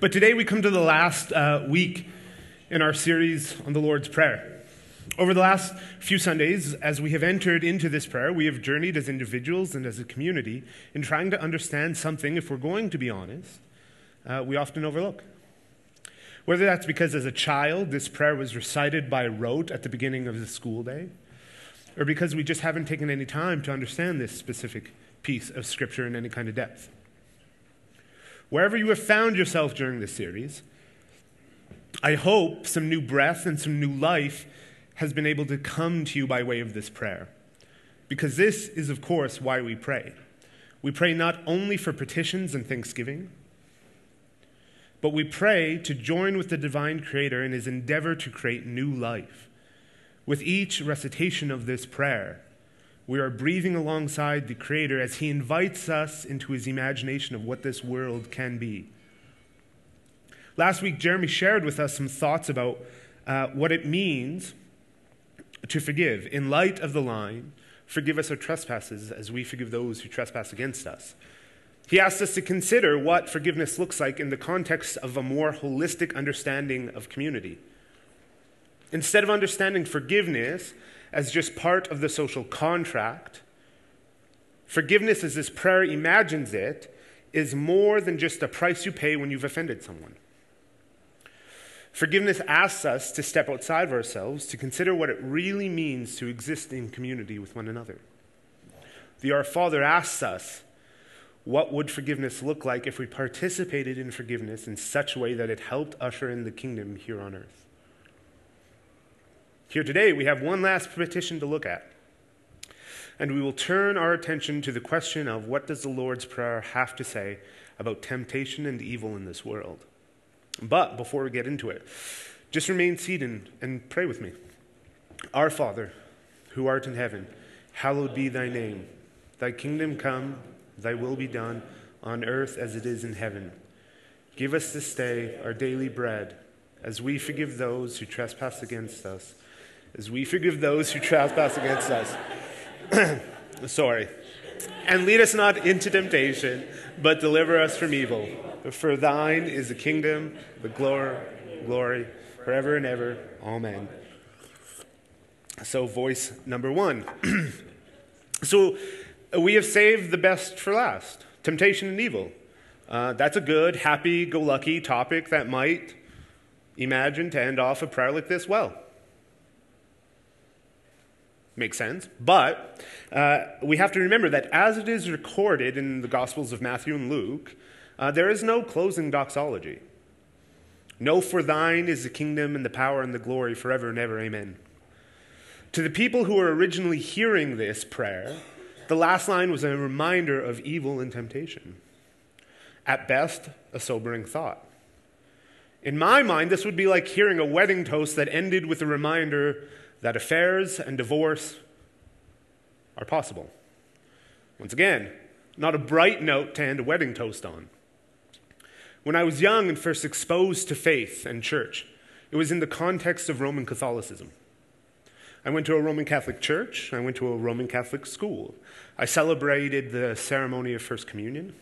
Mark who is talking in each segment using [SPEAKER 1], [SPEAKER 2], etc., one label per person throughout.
[SPEAKER 1] But today we come to the last uh, week in our series on the Lord's Prayer. Over the last few Sundays, as we have entered into this prayer, we have journeyed as individuals and as a community in trying to understand something, if we're going to be honest, uh, we often overlook. Whether that's because as a child this prayer was recited by rote at the beginning of the school day, or because we just haven't taken any time to understand this specific piece of Scripture in any kind of depth. Wherever you have found yourself during this series, I hope some new breath and some new life has been able to come to you by way of this prayer. Because this is, of course, why we pray. We pray not only for petitions and thanksgiving, but we pray to join with the divine creator in his endeavor to create new life. With each recitation of this prayer, we are breathing alongside the Creator as He invites us into His imagination of what this world can be. Last week, Jeremy shared with us some thoughts about uh, what it means to forgive in light of the line, Forgive us our trespasses as we forgive those who trespass against us. He asked us to consider what forgiveness looks like in the context of a more holistic understanding of community. Instead of understanding forgiveness as just part of the social contract. Forgiveness, as this prayer imagines it, is more than just a price you pay when you've offended someone. Forgiveness asks us to step outside of ourselves to consider what it really means to exist in community with one another. The Our Father asks us, what would forgiveness look like if we participated in forgiveness in such a way that it helped usher in the kingdom here on earth? Here today, we have one last petition to look at. And we will turn our attention to the question of what does the Lord's Prayer have to say about temptation and evil in this world? But before we get into it, just remain seated and pray with me. Our Father, who art in heaven, hallowed be thy name. Thy kingdom come, thy will be done, on earth as it is in heaven. Give us this day our daily bread, as we forgive those who trespass against us as we forgive those who trespass against us. Sorry. And lead us not into temptation, but deliver us from evil. For thine is the kingdom, the glory, glory, forever and ever. Amen. So, voice number one. so, we have saved the best for last temptation and evil. Uh, that's a good, happy go lucky topic that might imagine to end off a prayer like this well. Makes sense. But uh, we have to remember that as it is recorded in the Gospels of Matthew and Luke, uh, there is no closing doxology. No, for thine is the kingdom and the power and the glory forever and ever. Amen. To the people who were originally hearing this prayer, the last line was a reminder of evil and temptation. At best, a sobering thought. In my mind, this would be like hearing a wedding toast that ended with a reminder that affairs and divorce are possible. Once again, not a bright note to end a wedding toast on. When I was young and first exposed to faith and church, it was in the context of Roman Catholicism. I went to a Roman Catholic church, I went to a Roman Catholic school. I celebrated the ceremony of First Communion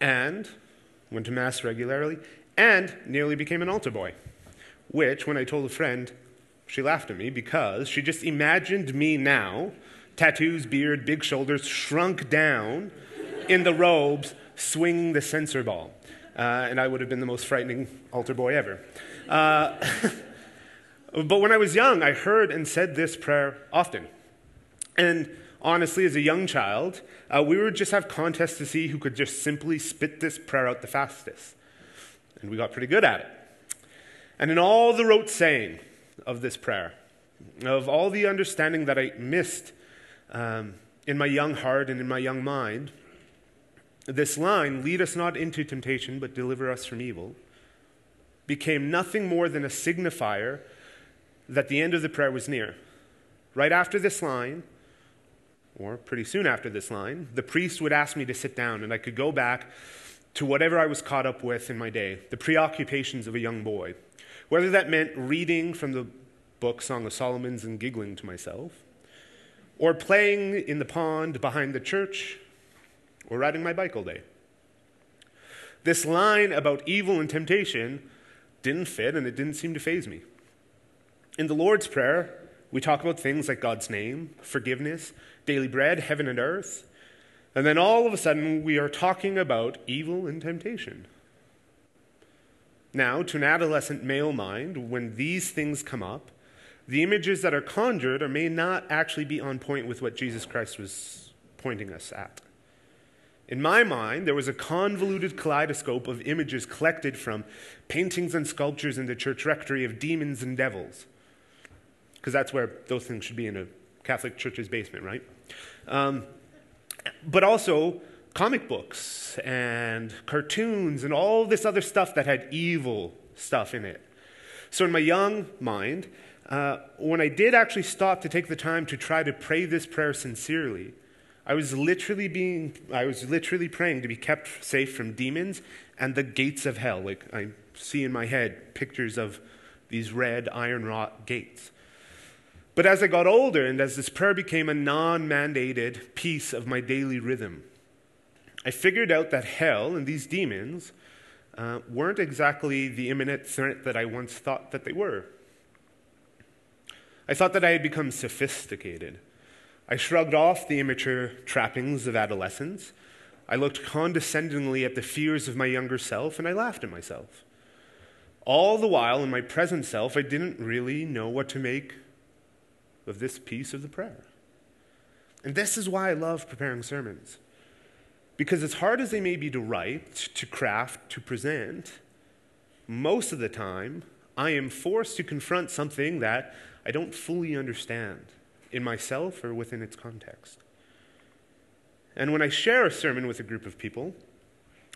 [SPEAKER 1] and went to Mass regularly and nearly became an altar boy, which, when I told a friend, she laughed at me because she just imagined me now, tattoos, beard, big shoulders, shrunk down in the robes, swinging the censer ball. Uh, and I would have been the most frightening altar boy ever. Uh, but when I was young, I heard and said this prayer often. And honestly, as a young child, uh, we would just have contests to see who could just simply spit this prayer out the fastest. And we got pretty good at it. And in all the rote saying, of this prayer, of all the understanding that I missed um, in my young heart and in my young mind. This line, lead us not into temptation, but deliver us from evil, became nothing more than a signifier that the end of the prayer was near. Right after this line, or pretty soon after this line, the priest would ask me to sit down and I could go back to whatever I was caught up with in my day, the preoccupations of a young boy. Whether that meant reading from the book Song of Solomon's and giggling to myself, or playing in the pond behind the church, or riding my bike all day. This line about evil and temptation didn't fit and it didn't seem to faze me. In the Lord's Prayer, we talk about things like God's name, forgiveness, daily bread, heaven and earth. And then all of a sudden, we are talking about evil and temptation. Now, to an adolescent male mind, when these things come up, the images that are conjured or may not actually be on point with what Jesus Christ was pointing us at. In my mind, there was a convoluted kaleidoscope of images collected from paintings and sculptures in the church rectory of demons and devils. Because that's where those things should be in a Catholic church's basement, right? Um, but also comic books and cartoons and all this other stuff that had evil stuff in it. So, in my young mind, uh, when I did actually stop to take the time to try to pray this prayer sincerely, I was literally being, I was literally praying to be kept safe from demons and the gates of hell. Like I see in my head pictures of these red iron wrought gates. But as I got older and as this prayer became a non mandated piece of my daily rhythm, I figured out that hell and these demons uh, weren't exactly the imminent threat that I once thought that they were. I thought that I had become sophisticated. I shrugged off the immature trappings of adolescence. I looked condescendingly at the fears of my younger self, and I laughed at myself. All the while, in my present self, I didn't really know what to make of this piece of the prayer. And this is why I love preparing sermons. Because as hard as they may be to write, to craft, to present, most of the time, I am forced to confront something that I don't fully understand in myself or within its context. And when I share a sermon with a group of people,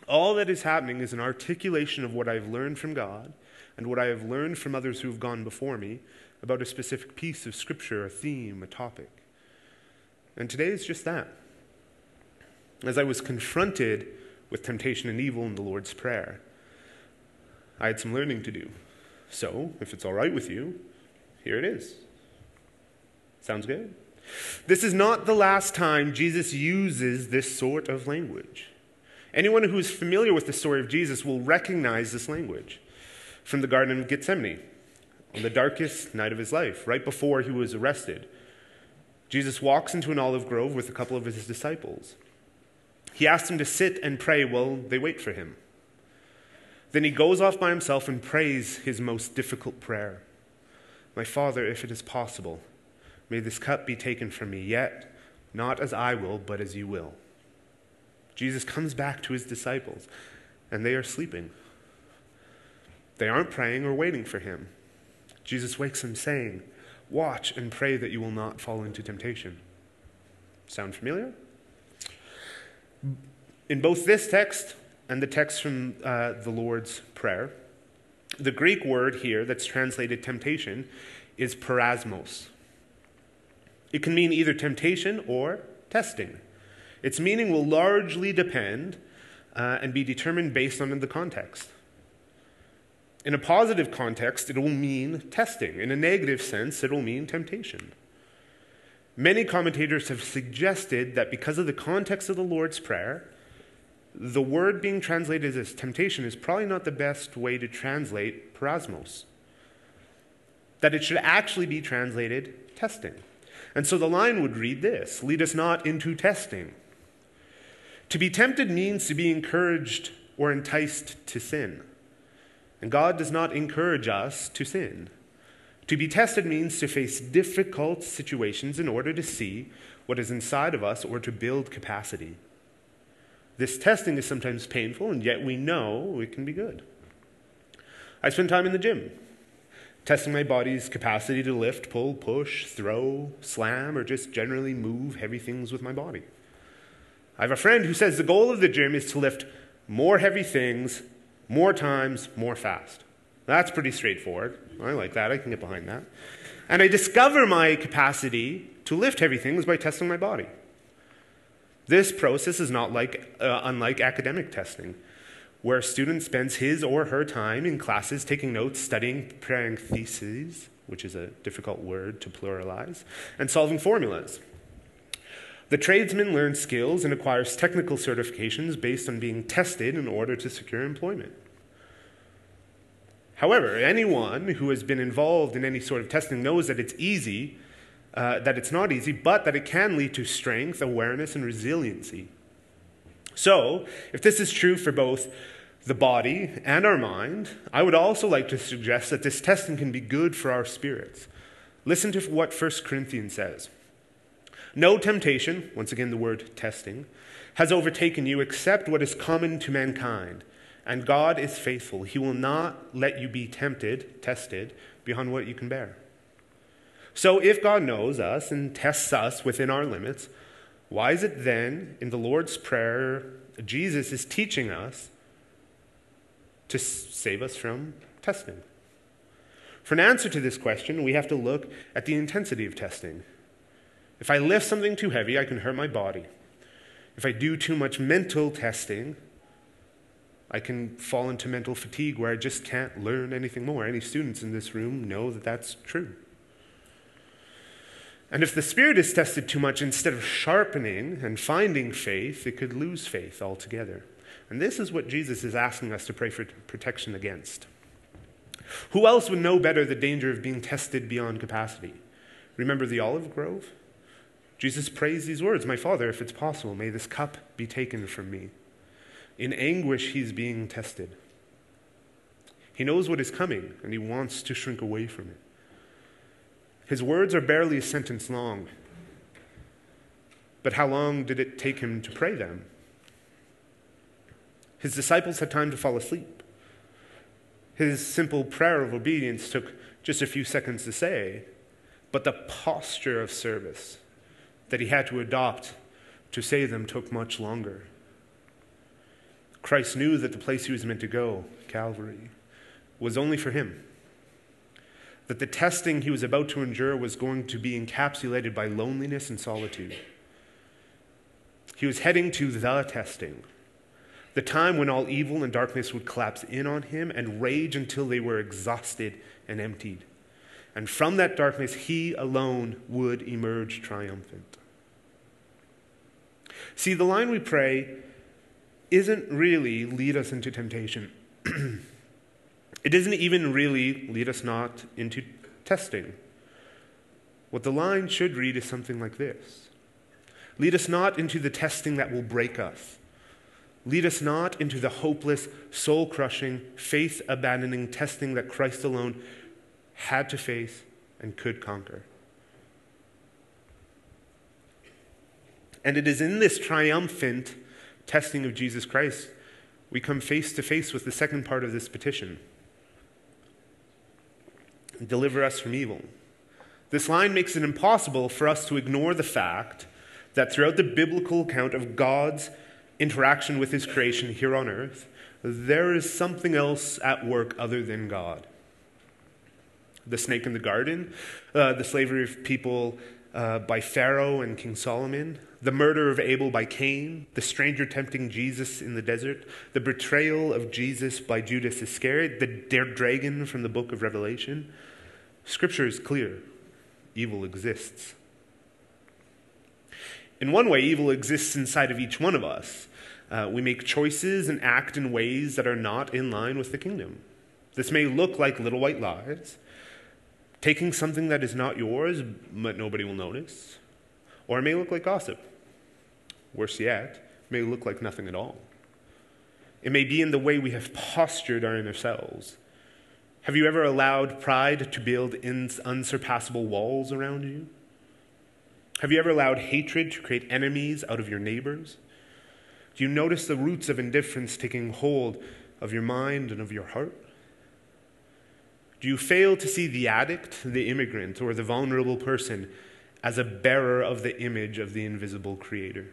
[SPEAKER 1] all that is happening is an articulation of what I've learned from God and what I have learned from others who have gone before me about a specific piece of scripture, a theme, a topic. And today is just that. As I was confronted with temptation and evil in the Lord's Prayer, I had some learning to do. So, if it's all right with you, here it is. Sounds good? This is not the last time Jesus uses this sort of language. Anyone who is familiar with the story of Jesus will recognize this language from the Garden of Gethsemane on the darkest night of his life, right before he was arrested. Jesus walks into an olive grove with a couple of his disciples. He asks them to sit and pray while they wait for him. Then he goes off by himself and prays his most difficult prayer My Father, if it is possible, may this cup be taken from me, yet not as I will, but as you will. Jesus comes back to his disciples, and they are sleeping. They aren't praying or waiting for him. Jesus wakes them saying, Watch and pray that you will not fall into temptation. Sound familiar? In both this text and the text from uh, the Lord's Prayer, the Greek word here that's translated temptation is peirasmos. It can mean either temptation or testing. Its meaning will largely depend uh, and be determined based on the context. In a positive context, it will mean testing. In a negative sense, it will mean temptation. Many commentators have suggested that because of the context of the Lord's Prayer, the word being translated as temptation is probably not the best way to translate peirasmos. That it should actually be translated testing. And so the line would read this Lead us not into testing. To be tempted means to be encouraged or enticed to sin. And God does not encourage us to sin. To be tested means to face difficult situations in order to see what is inside of us or to build capacity. This testing is sometimes painful, and yet we know it can be good. I spend time in the gym, testing my body's capacity to lift, pull, push, throw, slam, or just generally move heavy things with my body. I have a friend who says the goal of the gym is to lift more heavy things more times, more fast. That's pretty straightforward. I like that. I can get behind that. And I discover my capacity to lift heavy things by testing my body. This process is not like, uh, unlike academic testing, where a student spends his or her time in classes taking notes, studying, preparing theses, which is a difficult word to pluralize, and solving formulas. The tradesman learns skills and acquires technical certifications based on being tested in order to secure employment. However, anyone who has been involved in any sort of testing knows that it's easy, uh, that it's not easy, but that it can lead to strength, awareness, and resiliency. So, if this is true for both the body and our mind, I would also like to suggest that this testing can be good for our spirits. Listen to what 1 Corinthians says. No temptation, once again the word testing, has overtaken you except what is common to mankind. And God is faithful. He will not let you be tempted, tested, beyond what you can bear. So if God knows us and tests us within our limits, why is it then in the Lord's Prayer Jesus is teaching us to save us from testing? For an answer to this question, we have to look at the intensity of testing. If I lift something too heavy, I can hurt my body. If I do too much mental testing, I can fall into mental fatigue where I just can't learn anything more. Any students in this room know that that's true. And if the Spirit is tested too much, instead of sharpening and finding faith, it could lose faith altogether. And this is what Jesus is asking us to pray for protection against. Who else would know better the danger of being tested beyond capacity? Remember the olive grove? Jesus prays these words My Father, if it's possible, may this cup be taken from me. In anguish, he's being tested. He knows what is coming, and he wants to shrink away from it. His words are barely a sentence long. But how long did it take him to pray them? His disciples had time to fall asleep. His simple prayer of obedience took just a few seconds to say, but the posture of service that he had to adopt to save them took much longer. Christ knew that the place he was meant to go, Calvary, was only for him. That the testing he was about to endure was going to be encapsulated by loneliness and solitude. He was heading to the testing, the time when all evil and darkness would collapse in on him and rage until they were exhausted and emptied. And from that darkness, he alone would emerge triumphant. See, the line we pray isn't really lead us into temptation. it doesn't even really lead us not into testing. What the line should read is something like this Lead us not into the testing that will break us. Lead us not into the hopeless, soul crushing, faith abandoning testing that Christ alone had to face and could conquer. And it is in this triumphant testing of Jesus Christ, we come face to face with the second part of this petition deliver us from evil. This line makes it impossible for us to ignore the fact that throughout the biblical account of God's interaction with his creation here on earth, there is something else at work other than God. The snake in the garden, uh, the slavery of people uh, by Pharaoh and King Solomon, the murder of Abel by Cain, the stranger tempting Jesus in the desert, the betrayal of Jesus by Judas Iscariot, the dragon from the book of Revelation. Scripture is clear evil exists. In one way, evil exists inside of each one of us. Uh, we make choices and act in ways that are not in line with the kingdom. This may look like little white lies, taking something that is not yours, but nobody will notice, or it may look like gossip Worse yet, it may look like nothing at all. It may be in the way we have postured our inner selves. Have you ever allowed pride to build unsurpassable walls around you? Have you ever allowed hatred to create enemies out of your neighbors? Do you notice the roots of indifference taking hold of your mind and of your heart? Do you fail to see the addict, the immigrant, or the vulnerable person as a bearer of the image of the invisible Creator?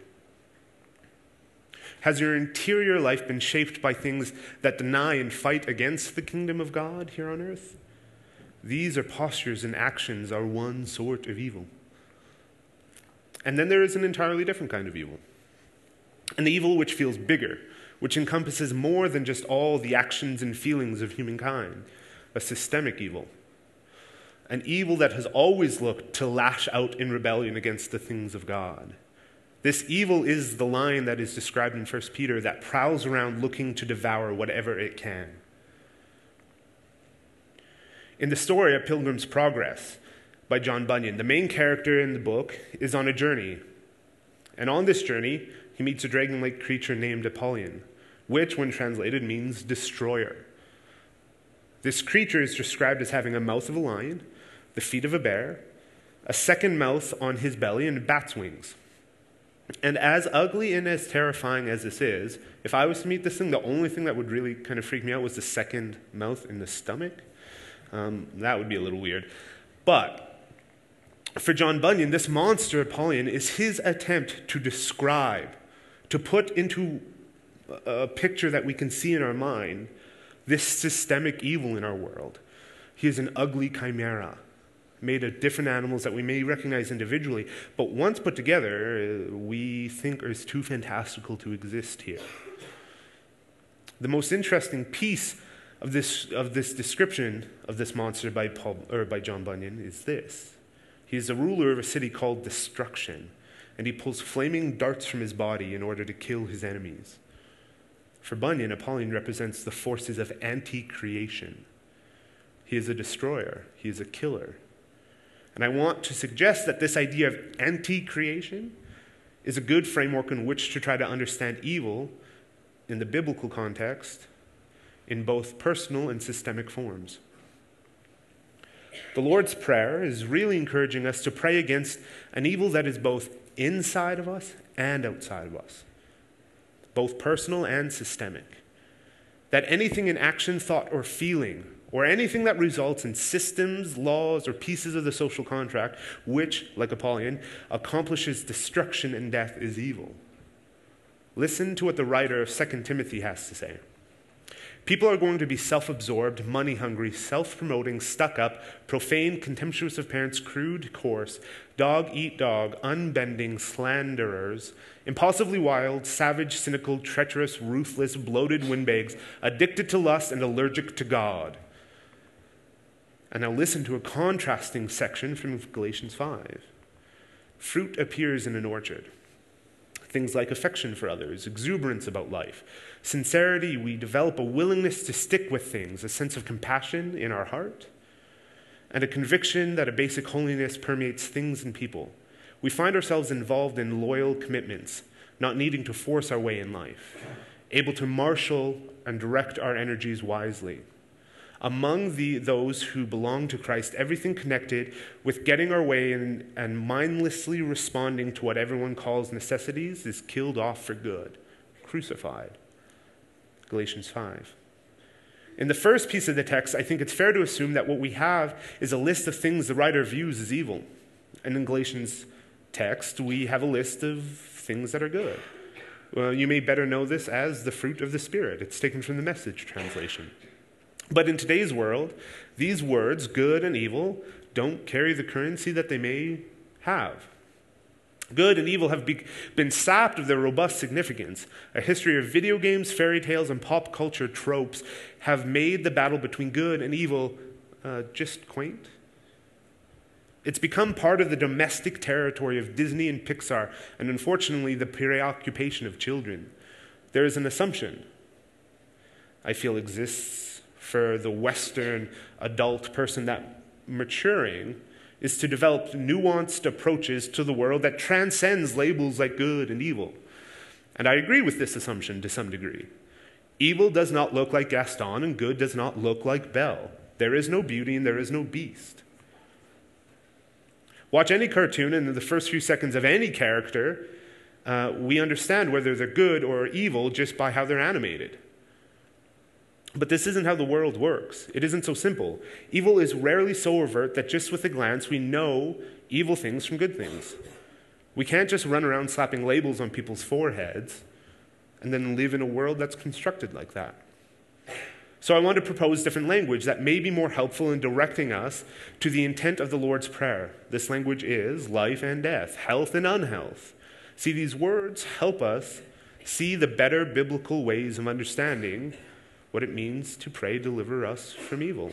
[SPEAKER 1] Has your interior life been shaped by things that deny and fight against the kingdom of God here on earth? These are postures and actions are one sort of evil. And then there is an entirely different kind of evil. An evil which feels bigger, which encompasses more than just all the actions and feelings of humankind, a systemic evil. An evil that has always looked to lash out in rebellion against the things of God This evil is the lion that is described in 1 Peter that prowls around looking to devour whatever it can. In the story of Pilgrim's Progress by John Bunyan, the main character in the book is on a journey. And on this journey, he meets a dragon like creature named Apollyon, which, when translated, means destroyer. This creature is described as having a mouth of a lion, the feet of a bear, a second mouth on his belly, and bat's wings. And as ugly and as terrifying as this is, if I was to meet this thing, the only thing that would really kind of freak me out was the second mouth in the stomach. Um, that would be a little weird. But for John Bunyan, this monster, Apollyon, is his attempt to describe, to put into a picture that we can see in our mind, this systemic evil in our world. He is an ugly chimera made of different animals that we may recognize individually, but once put together, uh, we think is too fantastical to exist here. The most interesting piece of this, of this description of this monster by, Paul, or by John Bunyan is this. He is a ruler of a city called Destruction, and he pulls flaming darts from his body in order to kill his enemies. For Bunyan, Apollyon represents the forces of anti creation. He is a destroyer, he is a killer, and I want to suggest that this idea of anti creation is a good framework in which to try to understand evil in the biblical context in both personal and systemic forms. The Lord's Prayer is really encouraging us to pray against an evil that is both inside of us and outside of us, both personal and systemic. That anything in action, thought, or feeling or anything that results in systems, laws, or pieces of the social contract, which, like Apollyon, accomplishes destruction and death is evil. Listen to what the writer of 2 Timothy has to say. People are going to be self absorbed, money hungry, self promoting, stuck up, profane, contemptuous of parents, crude, coarse, dog eat dog, unbending, slanderers, impulsively wild, savage, cynical, treacherous, ruthless, bloated windbags, addicted to lust and allergic to God. And now listen to a contrasting section from Galatians 5. Fruit appears in an orchard. Things like affection for others, exuberance about life, sincerity, we develop a willingness to stick with things, a sense of compassion in our heart, and a conviction that a basic holiness permeates things and people. We find ourselves involved in loyal commitments, not needing to force our way in life, able to marshal and direct our energies wisely among the, those who belong to Christ, everything connected with getting our way and, and mindlessly responding to what everyone calls necessities is killed off for good, crucified. Galatians 5. In the first piece of the text, I think it's fair to assume that what we have is a list of things the writer views as evil. And in Galatians' text, we have a list of things that are good. Well, you may better know this as the fruit of the Spirit. It's taken from the message translation. But in today's world, these words, good and evil, don't carry the currency that they may have. Good and evil have be- been sapped of their robust significance. A history of video games, fairy tales, and pop culture tropes have made the battle between good and evil uh, just quaint. It's become part of the domestic territory of Disney and Pixar, and unfortunately, the preoccupation of children. There is an assumption, I feel, exists for the Western adult person that maturing is to develop nuanced approaches to the world that transcends labels like good and evil. And I agree with this assumption to some degree. Evil does not look like Gaston, and good does not look like Belle. There is no beauty and there is no beast. Watch any cartoon, and in the first few seconds of any character, uh, we understand whether they're good or evil just by how they're animated. But this isn't how the world works. It isn't so simple. Evil is rarely so overt that just with a glance we know evil things from good things. We can't just run around slapping labels on people's foreheads and then live in a world that's constructed like that. So I want to propose different language that may be more helpful in directing us to the intent of the Lord's Prayer. This language is life and death, health and unhealth. See, these words help us see the better biblical ways of understanding what it means to pray, deliver us from evil.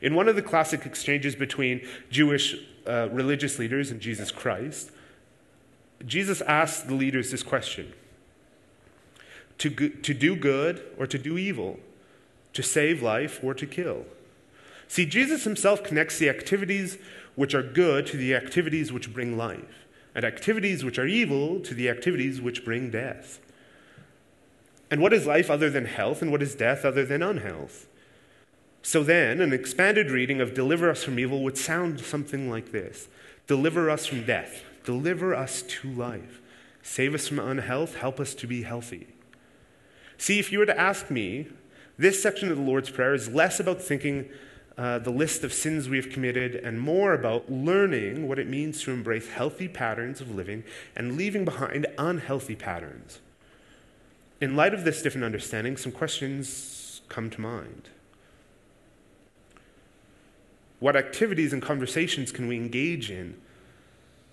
[SPEAKER 1] In one of the classic exchanges between Jewish uh, religious leaders and Jesus Christ, Jesus asked the leaders this question to, go- to do good or to do evil, to save life or to kill. See, Jesus himself connects the activities which are good to the activities which bring life, and activities which are evil to the activities which bring death. And what is life other than health, and what is death other than unhealth? So then, an expanded reading of Deliver Us from Evil would sound something like this Deliver us from death, deliver us to life, save us from unhealth, help us to be healthy. See, if you were to ask me, this section of the Lord's Prayer is less about thinking uh, the list of sins we have committed and more about learning what it means to embrace healthy patterns of living and leaving behind unhealthy patterns. In light of this different understanding, some questions come to mind. What activities and conversations can we engage in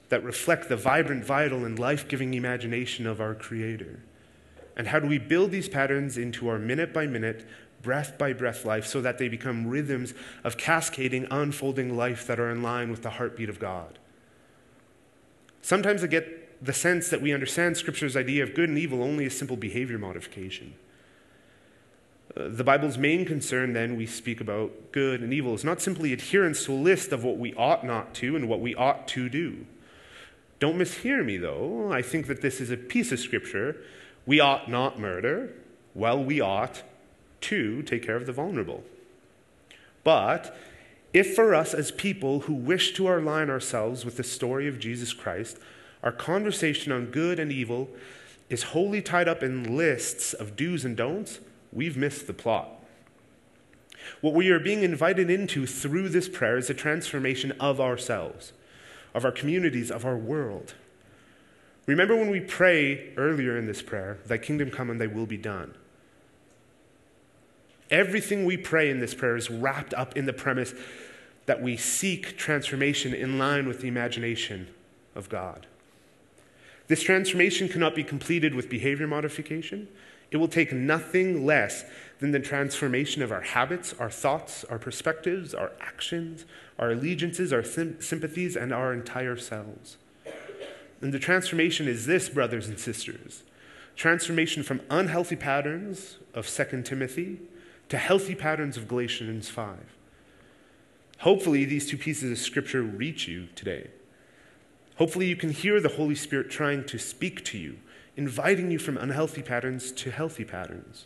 [SPEAKER 1] that reflect the vibrant, vital, and life giving imagination of our Creator? And how do we build these patterns into our minute by minute, breath by breath life so that they become rhythms of cascading, unfolding life that are in line with the heartbeat of God? Sometimes I get the sense that we understand Scripture's idea of good and evil only as simple behavior modification. Uh, the Bible's main concern, then, we speak about good and evil, is not simply adherence to a list of what we ought not to and what we ought to do. Don't mishear me, though. I think that this is a piece of Scripture we ought not murder. Well, we ought to take care of the vulnerable. But if for us as people who wish to align ourselves with the story of Jesus Christ, our conversation on good and evil is wholly tied up in lists of do's and don'ts, we've missed the plot. What we are being invited into through this prayer is a transformation of ourselves, of our communities, of our world. Remember when we pray earlier in this prayer, Thy kingdom come and Thy will be done. Everything we pray in this prayer is wrapped up in the premise that we seek transformation in line with the imagination of God. This transformation cannot be completed with behavior modification. It will take nothing less than the transformation of our habits, our thoughts, our perspectives, our actions, our allegiances, our sim- sympathies, and our entire selves. And the transformation is this, brothers and sisters transformation from unhealthy patterns of 2 Timothy to healthy patterns of Galatians 5. Hopefully, these two pieces of scripture reach you today. Hopefully, you can hear the Holy Spirit trying to speak to you, inviting you from unhealthy patterns to healthy patterns.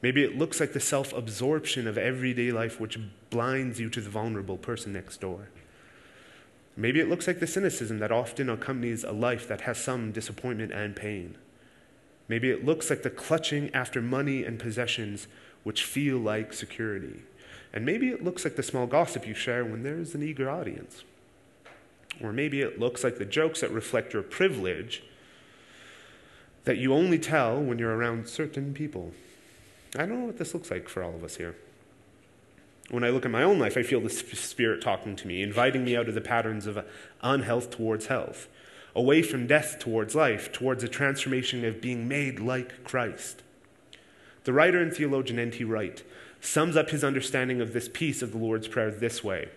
[SPEAKER 1] Maybe it looks like the self absorption of everyday life which blinds you to the vulnerable person next door. Maybe it looks like the cynicism that often accompanies a life that has some disappointment and pain. Maybe it looks like the clutching after money and possessions which feel like security. And maybe it looks like the small gossip you share when there is an eager audience. Or maybe it looks like the jokes that reflect your privilege that you only tell when you're around certain people. I don't know what this looks like for all of us here. When I look at my own life, I feel the Spirit talking to me, inviting me out of the patterns of unhealth towards health, away from death towards life, towards a transformation of being made like Christ. The writer and theologian N.T. Wright sums up his understanding of this piece of the Lord's Prayer this way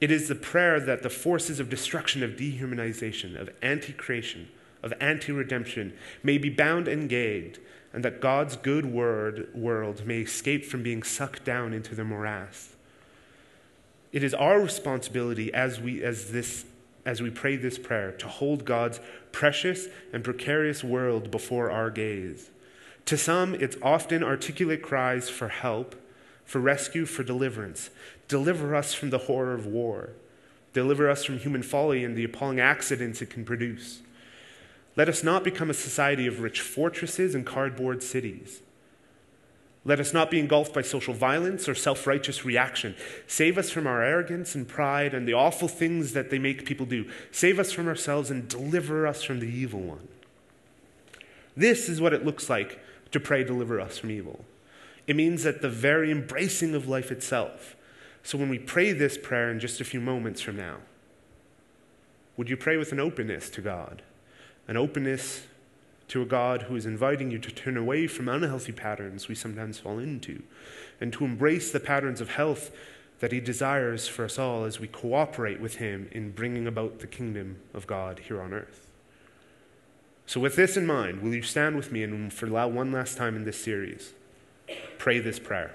[SPEAKER 1] It is the prayer that the forces of destruction, of dehumanization, of anti creation, of anti redemption may be bound and gagged and that God's good word, world may escape from being sucked down into the morass. It is our responsibility as we, as, this, as we pray this prayer to hold God's precious and precarious world before our gaze. To some, it's often articulate cries for help, for rescue, for deliverance. Deliver us from the horror of war. Deliver us from human folly and the appalling accidents it can produce. Let us not become a society of rich fortresses and cardboard cities. Let us not be engulfed by social violence or self righteous reaction. Save us from our arrogance and pride and the awful things that they make people do. Save us from ourselves and deliver us from the evil one. This is what it looks like to pray, deliver us from evil. It means that the very embracing of life itself. So when we pray this prayer in just a few moments from now, would you pray with an openness to God? an openness to a God who is inviting you to turn away from unhealthy patterns we sometimes fall into and to embrace the patterns of health that he desires for us all as we cooperate with him in bringing about the kingdom of God here on earth. So, with this in mind, will you stand with me and for one last time in this series, pray this prayer?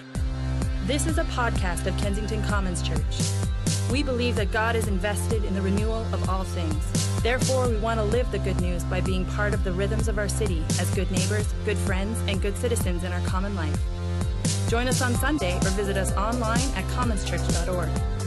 [SPEAKER 2] This is a podcast of Kensington Commons Church. We believe that God is invested in the renewal of all things. Therefore, we want to live the good news by being part of the rhythms of our city as good neighbors, good friends, and good citizens in our common life. Join us on Sunday or visit us online at commonschurch.org.